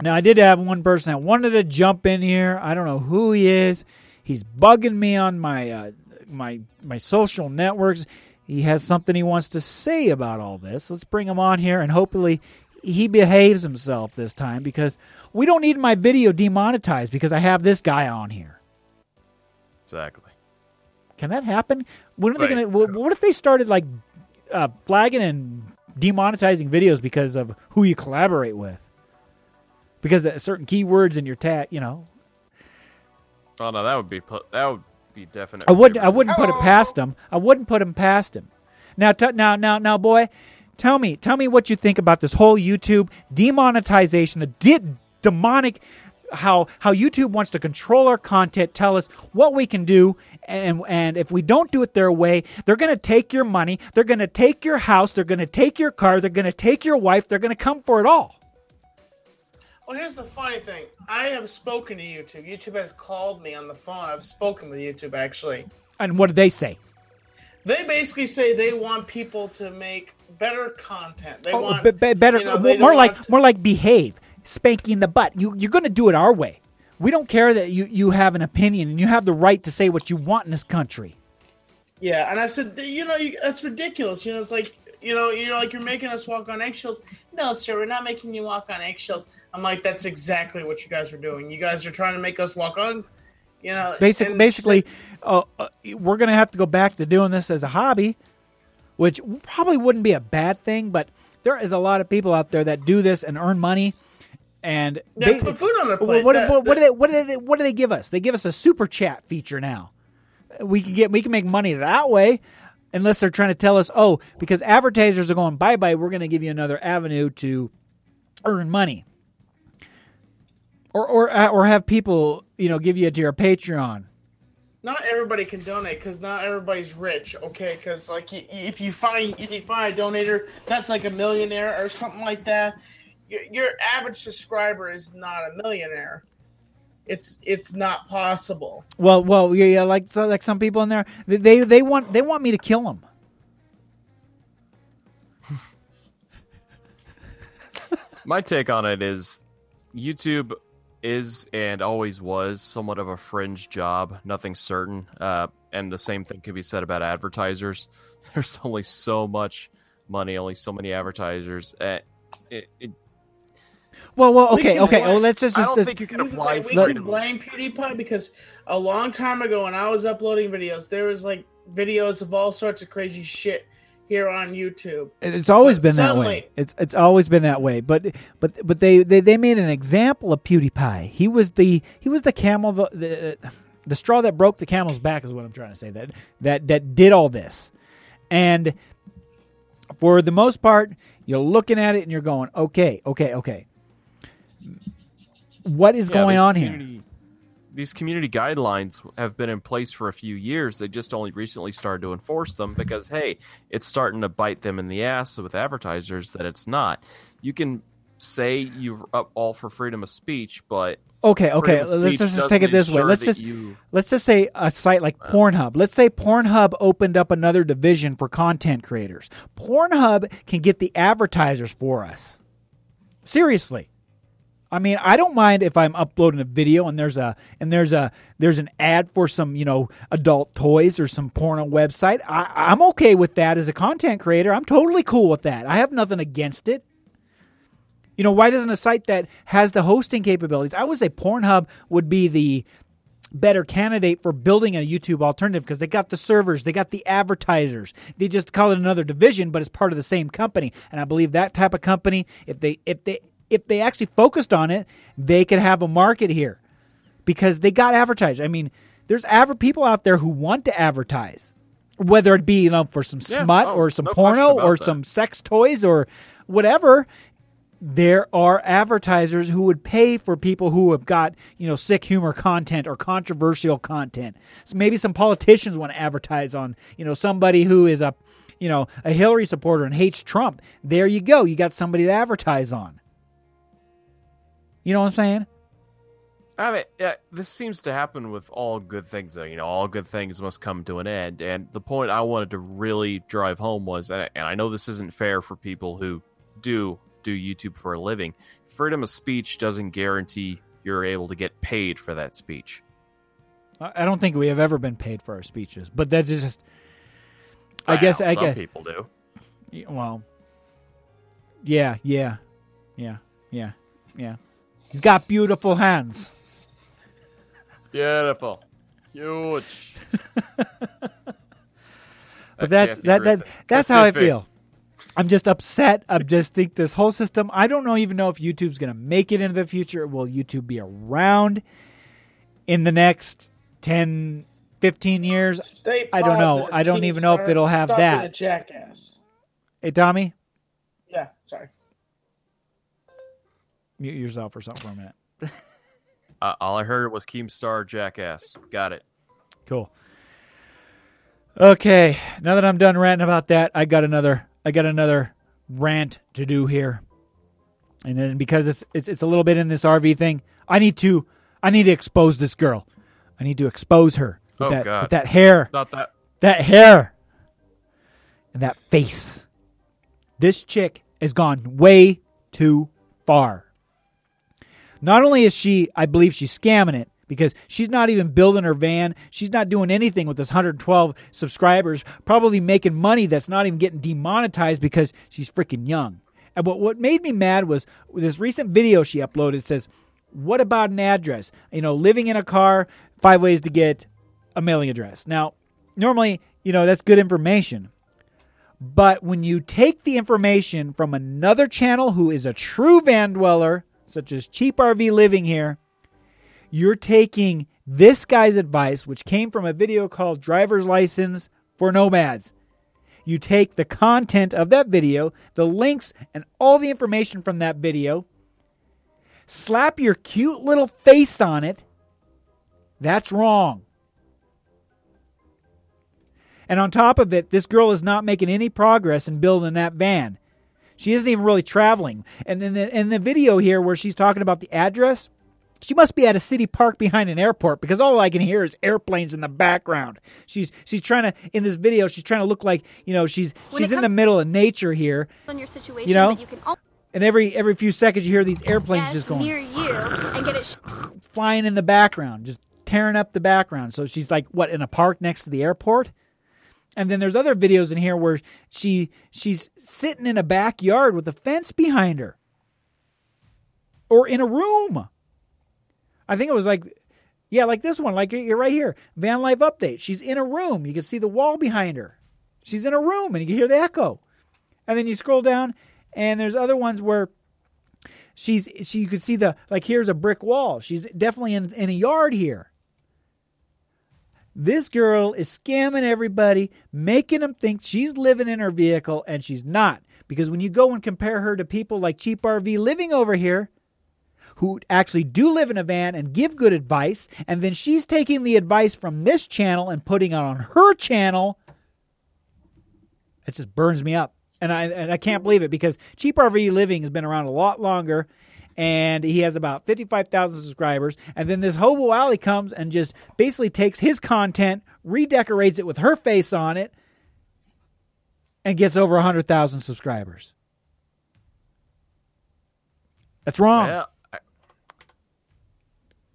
Now, I did have one person that wanted to jump in here. I don't know who he is. He's bugging me on my uh, my my social networks. He has something he wants to say about all this. Let's bring him on here, and hopefully he behaves himself this time because we don't need my video demonetized because I have this guy on here. Exactly. Can that happen? When are they gonna? What what if they started like uh, flagging and demonetizing videos because of who you collaborate with? Because of certain keywords in your tag, you know. Oh no, that would be pu- that would be definite. I wouldn't. I wouldn't put it past him. I wouldn't put him past him. Now, t- now, now, now, boy, tell me, tell me what you think about this whole YouTube demonetization, the di- demonic, how how YouTube wants to control our content, tell us what we can do, and and if we don't do it their way, they're going to take your money, they're going to take your house, they're going to take your car, they're going to take your wife, they're going to come for it all. Well, here's the funny thing. I have spoken to YouTube. YouTube has called me on the phone. I've spoken with YouTube actually. And what did they say? They basically say they want people to make better content. They Oh, want be- be- better, you know, more, like to- more like behave, spanking the butt. You you're going to do it our way. We don't care that you you have an opinion and you have the right to say what you want in this country. Yeah, and I said, you know, you, that's ridiculous. You know, it's like, you know, you know, like you're making us walk on eggshells. No, sir, we're not making you walk on eggshells. I'm like, that's exactly what you guys are doing. You guys are trying to make us walk on, you know. Basic, basically, uh, uh, we're going to have to go back to doing this as a hobby, which probably wouldn't be a bad thing. But there is a lot of people out there that do this and earn money. And Yeah, ba- put food on What, plate. what, That- what, what do they what do they what do they give us? They give us a super chat feature now. We can get we can make money that way. unless they're trying to tell us, oh, because advertisers are going bye bye, we're going to give you another avenue to earn money, or or uh, or have people you know give you to your Patreon. not everybody can donate because not everybody's rich. Okay, because like if you find if you find a donator that's like a millionaire or something like that, your, your average subscriber is not a millionaire. It's it's not possible. Well, well, yeah, yeah like so, like some people in there, they, they they want they want me to kill them. [LAUGHS] My take on it is YouTube is and always was somewhat of a fringe job, nothing certain. Uh, and the same thing can be said about advertisers. [LAUGHS] There's only so much money, only so many advertisers. Uh, it, it, Well, well, okay, okay. blame- well, let's just, I don't just think you can apply blame- we can blame PewDiePie because a long time ago when I was uploading videos, there was like videos of all sorts of crazy shit here on YouTube. it's always but been that way. It's it's always been that way. But but but they, they they made an example of PewDiePie. He was the he was the camel the, the the straw that broke the camel's back is what I'm trying to say. That that that did all this, and for the most part, you're looking at it and you're going, okay, okay, okay. What is Yeah, going on here? These community guidelines have been in place for a few years. They just only recently started to enforce them because, hey, it's starting to bite them in the ass with advertisers that it's not. You can say you're up all for freedom of speech, but Okay, okay. Let's just, take it this way. Let's just you, let's just say a site like Pornhub. Let's say Pornhub opened up another division for content creators. Pornhub can get the advertisers for us. Seriously. I mean, I don't mind if I'm uploading a video and there's a and there's a there's an ad for some you know adult toys or some porno website. I, I'm okay with that as a content creator. I'm totally cool with that. I have nothing against it. You know, why doesn't a site that has the hosting capabilities? I would say Pornhub would be the better candidate for building a YouTube alternative because they got the servers, they got the advertisers. They just call it another division, but it's part of the same company. And I believe that type of company, if they if they if they actually focused on it, they could have a market here because they got advertised. I mean, there's aver- people out there who want to advertise, whether it be you know for some Yeah, smut oh, or some no porno or that. some sex toys or whatever there are advertisers who would pay for people who have got you know sick humor content or controversial content so maybe some politicians want to advertise on you know somebody who is a you know a hillary supporter and hates trump there you go you got somebody to advertise on you know what i'm saying I mean, yeah, this seems to happen with all good things. Though you know, all good things must come to an end. And the point I wanted to really drive home was, and I- and I know this isn't fair for people who do do YouTube for a living. Freedom of speech doesn't guarantee you're able to get paid for that speech. i I don't think we have ever been paid for our speeches but that's just i guess Well, i some guess people do. well yeah yeah yeah yeah yeah he's got beautiful hands Beautiful, huge. [LAUGHS] But that's that, that that's how I feel. I'm just upset. I just think this whole system. I don't know even know if YouTube's going to make it into the future. Will YouTube be around in the next 10, 15 years? Stay I don't know. I don't even know if it'll have Stop that. being a jackass. Hey, Tommy, Yeah, sorry. Mute yourself or something for a minute. [LAUGHS] Uh, all I heard was Keemstar Jackass. Got it. Cool. Okay, now that I'm done ranting about that, I got another I got another rant to do here. And then because it's it's it's a little bit in this RV thing, I need to I need to expose this girl. I need to expose her with Oh, that God. with that hair, Not that. that hair, and that face. This chick has gone way too far. Not only is she, I believe she's scamming it because she's not even building her van. She's not doing anything with this 112 subscribers, probably making money that's not even getting demonetized because she's freaking young. And what, what made me mad was this recent video she uploaded says, What about an address? You know, living in a car, five ways to get a mailing address. Now, normally, you know, that's good information. But when you take the information from another channel who is a true van dweller, such as Cheap RV Living here, you're taking this guy's advice, which came from a video called Driver's License for Nomads. You take the content of that video, the links, and all the information from that video, slap your cute little face on it. That's wrong. And on top of it, this girl is not making any progress in building that van. She isn't even really traveling. And in the, in the video here where she's talking about the address, she must be at a city park behind an airport because all I can hear is airplanes in the background. She's she's trying to in this video she's trying to look like you know she's When she's in the middle of nature here, on your situation, You know? you can always and every every few seconds you hear these airplanes just going near you and get it sh- flying in the background, just tearing up the background. So she's like what in a park next to the airport. And then there's other videos in here where she she's sitting in a backyard with a fence behind her. Or in a room. I think it was like yeah, like this one, like you're right here. Van life update. She's in a room. You can see the wall behind her. She's in a room and you can hear the echo. And then you scroll down and there's other ones where she's she you could see the like here's a brick wall. She's definitely in in a yard here. This girl is scamming everybody, making them think she's living in her vehicle and she's not. Because when you go and compare her to people like Cheap RV living over here, who actually do live in a van and give good advice, and then she's taking the advice from this channel and putting it on her channel, it just burns me up. And I and I can't believe it because Cheap RV Living has been around a lot longer and he has about 55,000 subscribers. And then this Hobo Alley comes and just basically takes his content, redecorates it with her face on it, and gets over 100,000 subscribers. That's wrong. Yeah. I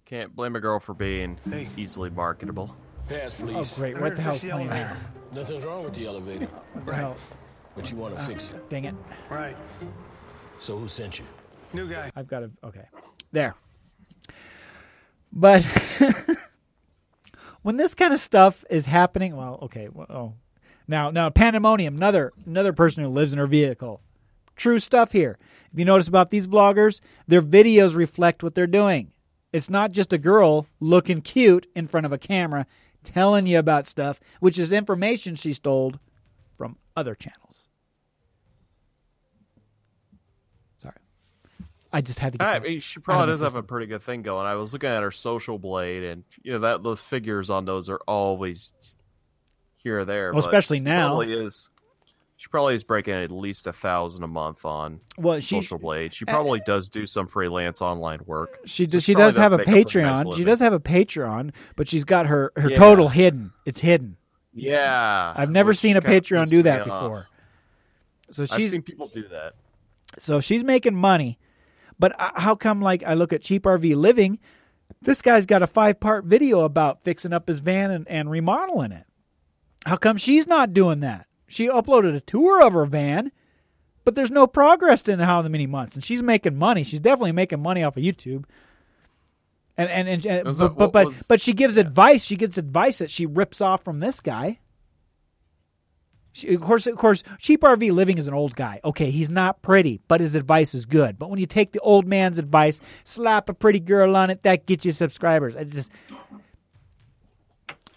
can't blame a girl for being easily marketable. Pass, Oh, please. great. What the hell's playing now? Nothing's wrong with the elevator, [LAUGHS] What the but you want to uh, fix it. Dang it. Right. So who sent you? New guy. I've got to. Okay. There. But [LAUGHS] when this kind of stuff is happening, well, okay. Well, oh. Now, now, Pandemonium, another another person who lives in her vehicle. True stuff here. If you notice about these vloggers, their videos reflect what they're doing. It's not just a girl looking cute in front of a camera telling you about stuff, which is information she stole from other channels. I just had to get I mean, she probably does have a pretty good thing going. I was looking at her social blade, and you know that those figures on those are always here or there. Well, but especially she now. Probably is. She probably is breaking at least a thousand a month on Well, she social blade. She probably does do some freelance online work. she So does she probably does have a Patreon. she does have a Patreon, but she's got her her Yeah. total hidden. It's hidden. Yeah, I've never seen a Patreon do that me off. before. So I've she's seen people do that. so she's making money, but uh, how come like I look at Cheap RV Living, this guy's got a five part video about fixing up his van and, and remodeling it. How come she's not doing that? She uploaded a tour of her van, but there's no progress in how many months, and she's making money. She's definitely making money off of YouTube. And and, and, and but, but but was- but she gives advice. She gets advice that she rips off from this guy. She, of course, of course, cheap RV living is an old guy. Okay, he's not pretty, but his advice is good. But when you take the old man's advice, slap a pretty girl on it, that gets you subscribers. I just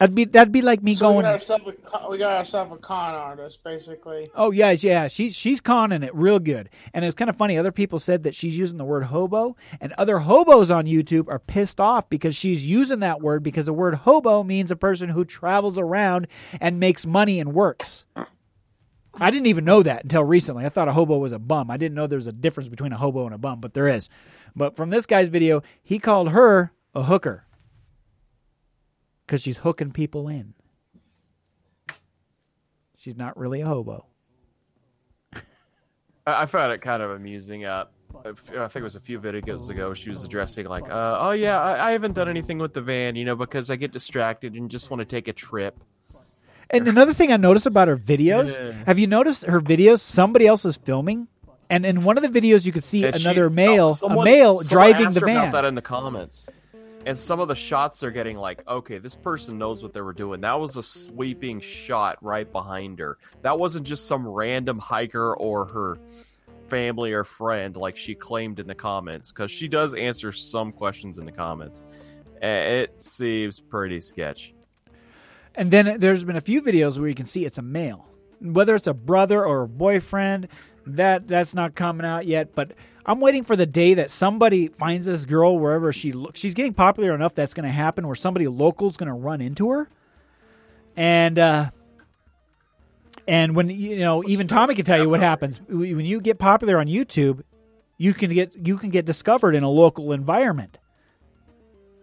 that'd be that'd be like me So we going. got ourselves a con- we got ourselves a con artist, basically. Oh yeah, yeah. She's she's conning it real good. And it's kind of funny. Other people said that she's using the word hobo, and other hobos on YouTube are pissed off because she's using that word because the word hobo means a person who travels around and makes money and works. I didn't even know that until recently. I thought a hobo was a bum. I didn't know there was a difference between a hobo and a bum, but there is. But from this guy's video, he called her a hooker because she's hooking people in. She's not really a hobo. I, I found it kind of amusing. Uh, I think it was a few videos ago. She was addressing like, uh, "Oh yeah, I, I haven't done anything with the van, you know, because I get distracted and just want to take a trip." And another thing I noticed about her videos, Yeah. have you noticed her videos? Somebody else is filming, and in one of the videos, you could see And she- another oh, male, someone- a male driving the her about van. that in the comments. And some of the shots are getting like, okay, this person knows what they were doing. That was a sweeping shot right behind her. That wasn't just some random hiker or her family or friend like she claimed in the comments, because she does answer some questions in the comments. It seems pretty sketch. And then there's been a few videos where you can see it's a male. whether it's a brother or a boyfriend, that that's not coming out yet. But I'm waiting for the day that somebody finds this girl wherever she looks. She's getting popular enough that's going to happen where somebody local is going to run into her, and uh, and when you know, even Tommy can tell you what happens when you get popular on YouTube. You can get you can get discovered in a local environment.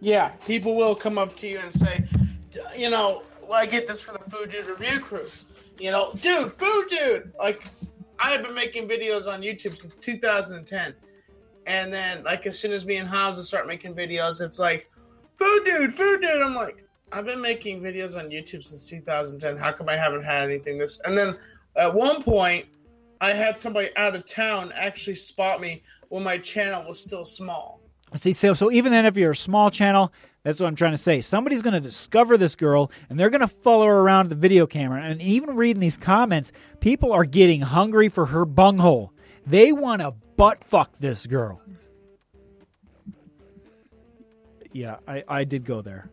Yeah, people will come up to you and say, you know, well, I get this for the Food Dude Review Crew. You know, dude, Food Dude. Like, I have been making videos on YouTube since 2010. And then, like, as soon as me and Hamza start making videos, it's like, Food Dude, Food Dude. I'm like, I've been making videos on YouTube since 2010. How come I haven't had anything this? And then at one point, I had somebody out of town actually spot me when my channel was still small. See, so so even then, if you're a small channel, that's what I'm trying to say. Somebody's going to discover this girl, and they're going to follow her around the video camera. And even reading these comments, people are getting hungry for her bunghole. They want to butt fuck this girl. Yeah, I, I did go there.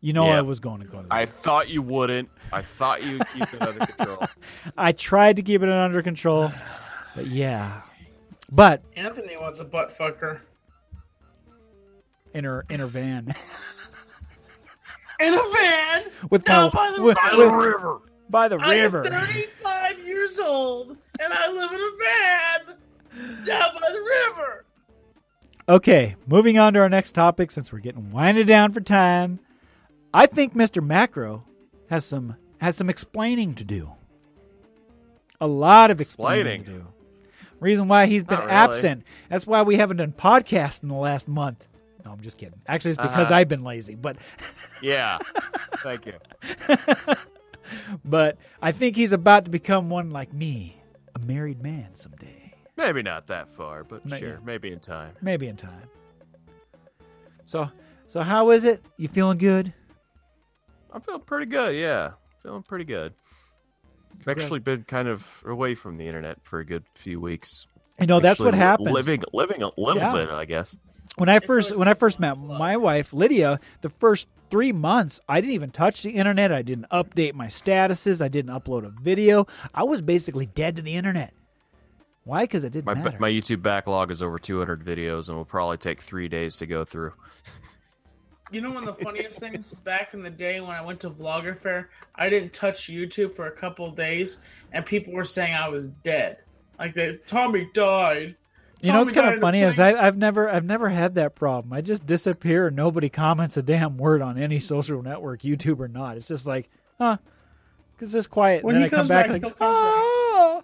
You know Yeah. I was going to go there. I thought you wouldn't. I thought you'd keep it under control. [LAUGHS] I tried to keep it under control, but yeah. But Anthony wants a butt fucker. In her in her van In a van with down my- by the, with- by with- river. by the I am river. 35 years old and I live in a van down by the river. Okay, moving on to our next topic since we're getting winded down for time. I think Mr. Macro has some has some explaining to do. A lot of explaining, Explaining? to do. Reason why he's been really. absent. That's why we haven't done podcasts in the last month. No, I'm just kidding. Actually, it's because Uh-huh. I've been lazy. But [LAUGHS] Yeah. Thank you. but I think he's about to become one like me, a married man someday. Maybe not that far, but Not sure, maybe in time. Maybe in time. So so how is it? You feeling good? I'm feeling pretty good. Yeah, feeling pretty good. I've actually been kind of away from the internet for a good few weeks. You know, that's what happens. Living, living a little Yeah. bit, I guess. When I first when I first met to my wife Lydia, the first three months I didn't even touch the internet. I didn't update my statuses. I didn't upload a video. I was basically dead to the internet. Why? Because it didn't My matter. my YouTube backlog is over 200 videos and will probably take three days to go through. You know one of the funniest things back in the day when I went to Vlogger Fair, I didn't touch YouTube for a couple of days, and people were saying I was dead. Like they, Tommy died. You know what's kind of funny is. I, I've never I've never had that problem. I just disappear and nobody comments a damn word on any social network, YouTube or not. It's just like, huh? It's just quiet. When and he then I come back, back, like, he'll come back. ah!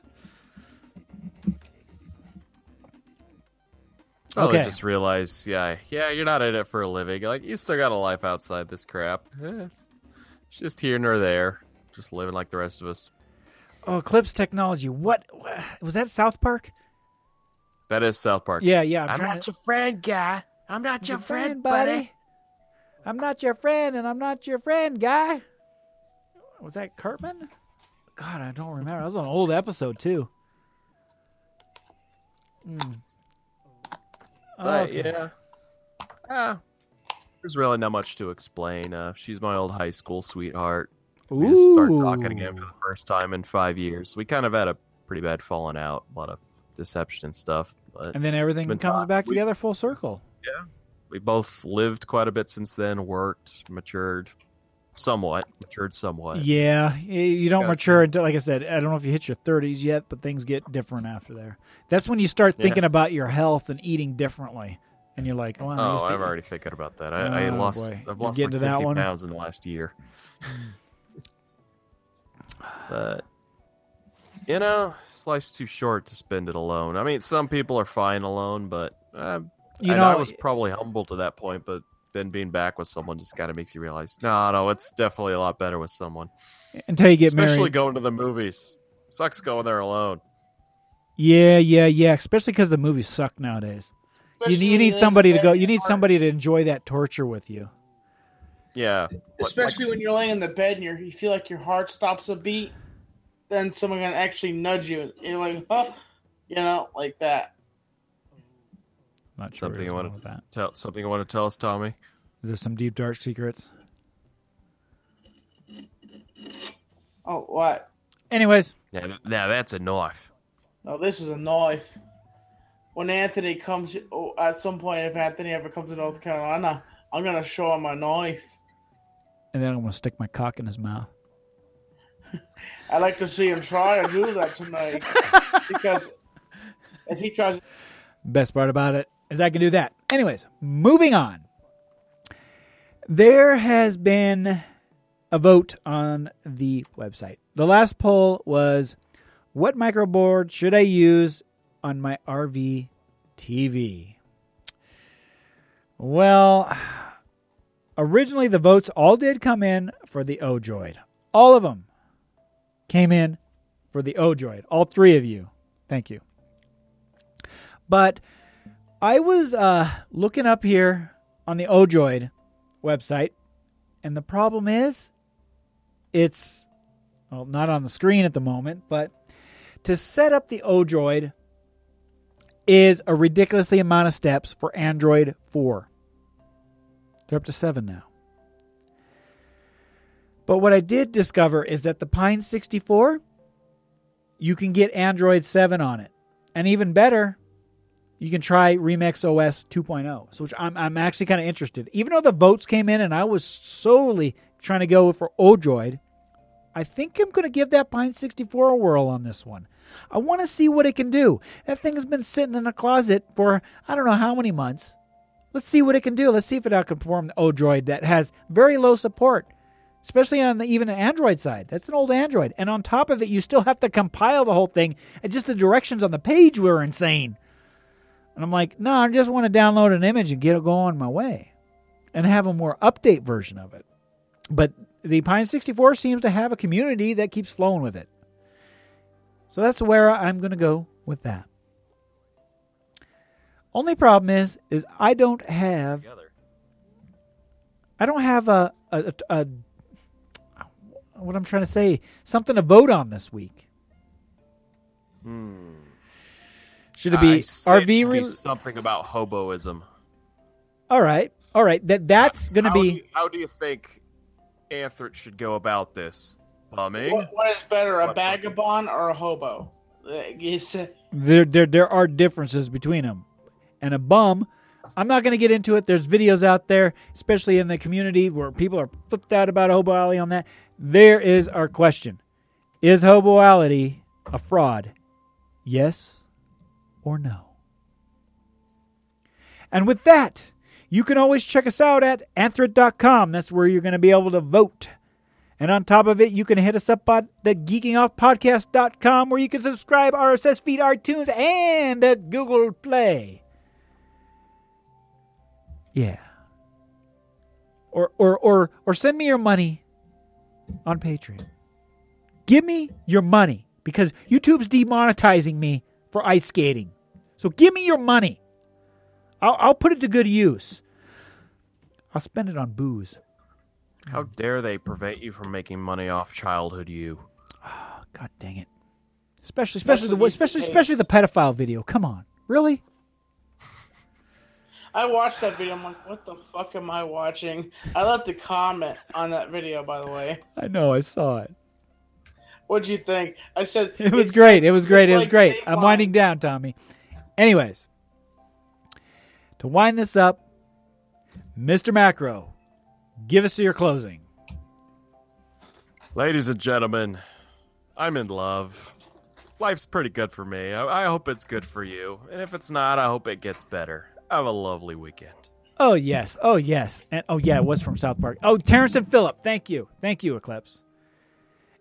Oh, Okay. I just realized, yeah, yeah, you're not in it for a living. Like, you still got a life outside this crap. Eh, it's just here nor there. Just living like the rest of us. Oh, Eclipse Technology. What was that? South Park? That is South Park. Yeah, yeah. I'm, I'm not to, your friend, guy. I'm not your, your friend, buddy. I'm not your friend, and I'm not your friend, guy. Was that Cartman? God, I don't remember. That was an old episode too. Hmm. But Okay. yeah, ah, there's really not much to explain. Uh, she's my old high school sweetheart. We just started talking again for the first time in five years. We kind of had a pretty bad falling out, a lot of deception and stuff. But and then everything comes back we- together full circle. Yeah. We both lived quite a bit since then, worked, matured, somewhat, matured somewhat. Yeah, you don't mature see. until, like I said, I don't know if you hit your 30s yet, but things get different after there. That's when you start Yeah. thinking about your health and eating differently, and you're like, "Oh, I Oh, I'm already thinking about that. I, I Oh, lost, boy. I've lost like to that 50 one? pounds in the last year. Hmm. but you know, life's too short to spend it alone. I mean, some people are fine alone, but uh, You and know, I was probably humble to that point. But then being back with someone just kind of makes you realize, no, no, it's definitely a lot better with someone. until you get Especially married. Especially going to the movies. Sucks going there alone. Yeah, yeah, yeah. Especially because the movies suck nowadays. You, you need somebody to go. You need somebody to enjoy that torture with you. Yeah, What- Especially when you're laying in the bed and you're, you feel like your heart stops a beat, then someone can actually nudge you. And you're like, oh, you know, like that. Not sure Something where you wanna- that. tell something you want to tell us, Tommy. Is there some deep dark secrets? Oh, what? Anyways, Yeah, now that's a knife. No, this is a knife. When Anthony comes, oh, at some point, if Anthony ever comes to North Carolina, I'm gonna show him my knife. and then I'm gonna stick my cock in his mouth. [LAUGHS] I'd like to see him try and do that tonight because if he tries, Best part about it is I can do that. Anyways, moving on. There has been a vote on the website. The last poll was what microboard should I use on my RV TV? Well, originally the votes all did come in for the Odroid. All of them came in for the Odroid. All three of you. Thank you. But I was uh, looking up here on the Odroid website, and the problem is it's well not on the screen at the moment, but to set up the Odroid is a ridiculously amount of steps for Android 4. They're up to 7 now. But what I did discover is that the Pine 64 you can get Android 7 on it. And even better, you can try Remix OS 2.0, so which I'm I'm actually kind of interested. Even though the votes came in and I was solely trying to go for Odroid, I think I'm going to give that Pine 64 a whirl on this one. I want to see what it can do. That thing has been sitting in a closet for I don't know how many months. Let's see what it can do. Let's see if it outperform the Odroid that has very low support, especially on the even Android side. That's an old Android, and on top of it, you still have to compile the whole thing, and just the directions on the page were insane. And I'm like, no, I just want to download an image and get it going my way and have a more update version of it. But the Pine 64 seems to have a community that keeps flowing with it. So that's where I'm going to go with that. Only problem is is I don't have I don't have a a, a, a what I'm trying to say something to vote on this week. Should it I be it RV should be something about hoboism. All right. All right. That that's going to be do you- how do you think Anthrax should go about this? Bumming? what, what is better, a What- vagabond or a hobo? Uh, you said- there there there are differences between them. And a bum, I'm not going to get into it. There's videos out there, especially in the community where people are flipped out about Hobo Alley on that. There is our question. Is Hobo Alley a fraud? Yes or no? And with that, you can always check us out at anthware.com. That's where you're going to be able to vote. And on top of it, you can hit us up at the geekingoffpodcast.com where you can subscribe RSS feed, iTunes, and Google Play. Yeah. Or, or, or, or send me your money on Patreon. Give me your money because YouTube's demonetizing me for ice skating. So give me your money. I'll, I'll put it to good use. I'll spend it on booze. How dare they prevent you from making money off childhood you? Ah, God dang it! Especially, especially the especially especially the pedophile video. Come on, really? I watched that video. I'm like, what the fuck am I watching? I left a comment on that video, by the way. I know. I saw it. What'd you think? I said It was great. It was great. It was like great. Dateline. I'm winding down, Tommy. Anyways, to wind this up, Mr. Macro, give us your closing. Ladies and gentlemen, I'm in love. Life's pretty good for me. I, I hope it's good for you. And if it's not, I hope it gets better. Have a lovely weekend. Oh yes. Oh yes. And oh yeah, it was from South Park. Oh, Terrence and Phillip. Thank you. Thank you, Eclipse.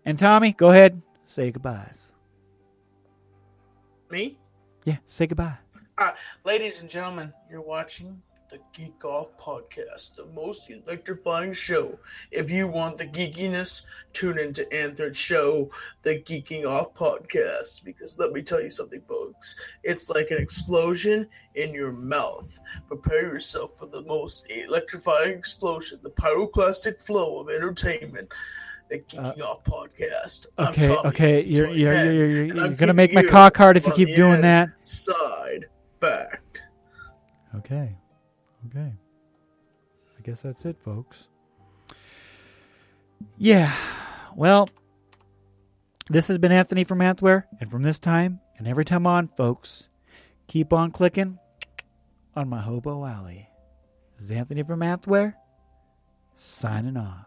And Tommy, go ahead. Say goodbyes. Me? Yeah, say goodbye. Uh, ladies and gentlemen, you're watching the Geek Off Podcast, the most electrifying show. If you want the geekiness, tune into Anthra's show, the Geeking Off Podcast. Because let me tell you something, folks. It's like an explosion in your mouth. Prepare yourself for the most electrifying explosion, the pyroclastic flow of entertainment. The Geeking Off Podcast. I'm Uh, Okay, okay. You're you're you're, you're, you're gonna make my cock hard if you keep doing that. Side fact. Okay. Okay. I guess that's it, folks. Yeah. Well, This has been Anthony from Anthware, and from this time and every time on, folks, keep on clicking on my Hobo Alley. This is Anthony from Anthware, signing off.